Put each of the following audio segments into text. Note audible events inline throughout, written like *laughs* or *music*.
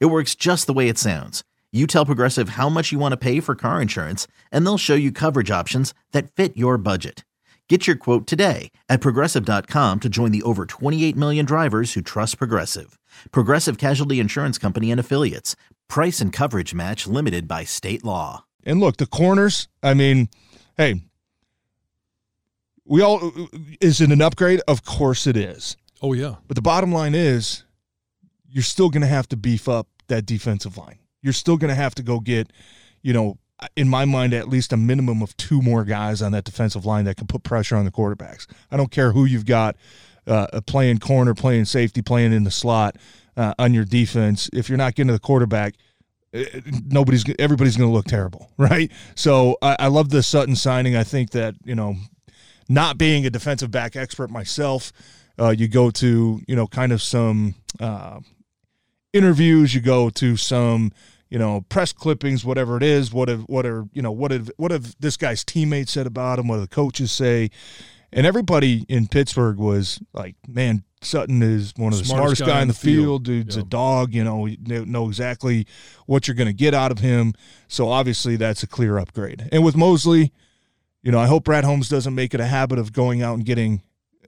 It works just the way it sounds. You tell Progressive how much you want to pay for car insurance, and they'll show you coverage options that fit your budget. Get your quote today at progressive.com to join the over 28 million drivers who trust Progressive. Progressive Casualty Insurance Company and Affiliates. Price and coverage match limited by state law. And look, the corners, I mean, hey, we all is it an upgrade? Of course it is. Oh yeah. But the bottom line is you're still going to have to beef up that defensive line. You're still going to have to go get, you know, in my mind, at least a minimum of two more guys on that defensive line that can put pressure on the quarterbacks. I don't care who you've got uh, playing corner, playing safety, playing in the slot uh, on your defense. If you're not getting to the quarterback, uh, nobody's everybody's going to look terrible, *laughs* right? So I, I love the Sutton signing. I think that you know, not being a defensive back expert myself, uh, you go to you know kind of some uh, interviews, you go to some you know press clippings, whatever it is. What have what are you know what have what have this guy's teammates said about him? What do the coaches say? And everybody in Pittsburgh was like, "Man, Sutton is one of the smartest, smartest guy, in the field. field. Dude's yep. a dog. You know, you know exactly what you're going to get out of him. So obviously, that's a clear upgrade. And with Moseley, you know, I hope Brad Holmes doesn't make it a habit of going out and getting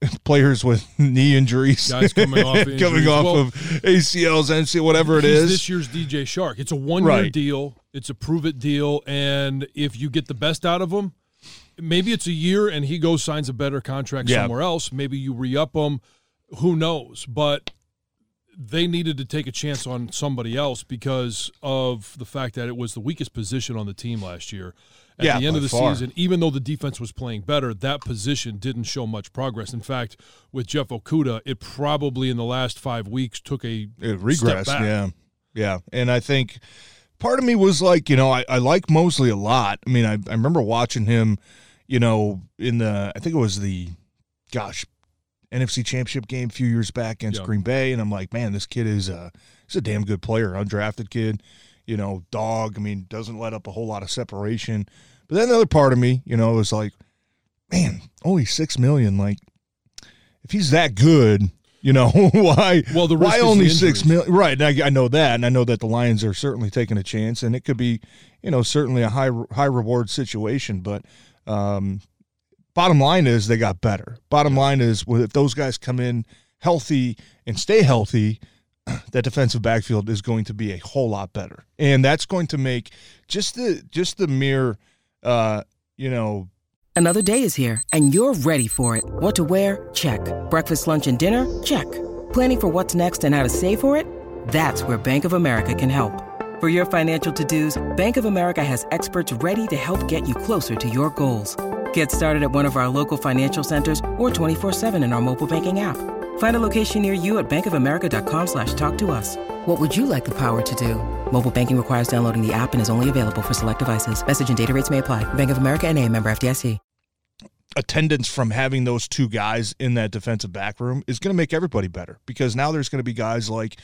*laughs* players with *laughs* knee injuries, guys coming off *laughs* injuries. coming off well, of ACLs, NC, whatever it is. This year's DJ Chark. It's a one year right. deal. It's a prove it deal, and if you get the best out of him, maybe it's a year, and he goes signs a better contract yeah. somewhere else. Maybe you re up him. Who knows? But they needed to take a chance on somebody else because of the fact that it was the weakest position on the team last year at yeah, the end of the far. season, even though the defense was playing better, that position didn't show much progress. In fact, with Jeff Okudah, it probably in the last five weeks took a it regressed. Yeah, yeah, and I think part of me was like, you know, I, I like Moseley a lot. I mean, I, I remember watching him, you know, in the I think it was the, gosh, NFC Championship game a few years back against yeah. Green Bay, and I'm like, man, this kid is a he's a damn good player, undrafted kid you know, dog. I mean, doesn't let up a whole lot of separation. But then the other part of me, you know, was like, man, only six million. Like, if he's that good, you know, *laughs* why? Well, the why only six million? Right. I, I know that, and I know that the Lions are certainly taking a chance, and it could be, you know, certainly a high high reward situation. But um, bottom line is they got better. Bottom line is if those guys come in healthy and stay healthy *clears throat* that defensive backfield is going to be a whole lot better, and that's going to make just the just the mere, uh, you know. Another day is here, and you're ready for it. What to wear? Check. Breakfast, lunch, and dinner? Check. Planning for what's next and how to save for it? That's where Bank of America can help. For your financial to-dos, Bank of America has experts ready to help get you closer to your goals. Get started at one of our local financial centers or 24-7 in our mobile banking app. Find a location near you at bankofamerica.com slash talk to us. What would you like the power to do? Mobile banking requires downloading the app and is only available for select devices. Message and data rates may apply. Bank of America and a member FDIC. Attendance from having those two guys in that defensive back room is going to make everybody better because now there's going to be guys like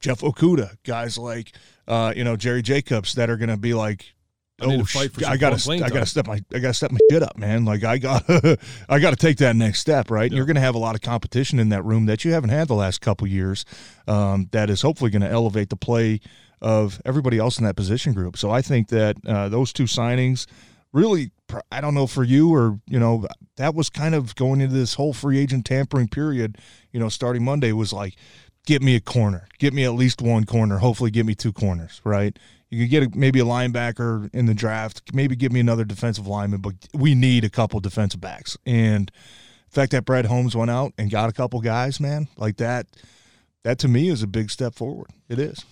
Jeff Okudah, guys like, uh, you know, Jerry Jacobs that are going to be like, I oh, I gotta, I gotta step my, I gotta step my shit up, man. Like I got, *laughs* I gotta take that next step, right? Yeah. You're gonna have a lot of competition in that room that you haven't had the last couple years. Um, that is hopefully going to elevate the play of everybody else in that position group. So I think that uh, those two signings really, I don't know for you or you know, that was kind of going into this whole free agent tampering period. You know, starting Monday was like, get me a corner, get me at least one corner, hopefully get me two corners, right? You could get a, maybe a linebacker in the draft, maybe give me another defensive lineman, but we need a couple defensive backs. And the fact that Brad Holmes went out and got a couple guys, man, like that, that to me is a big step forward. It is.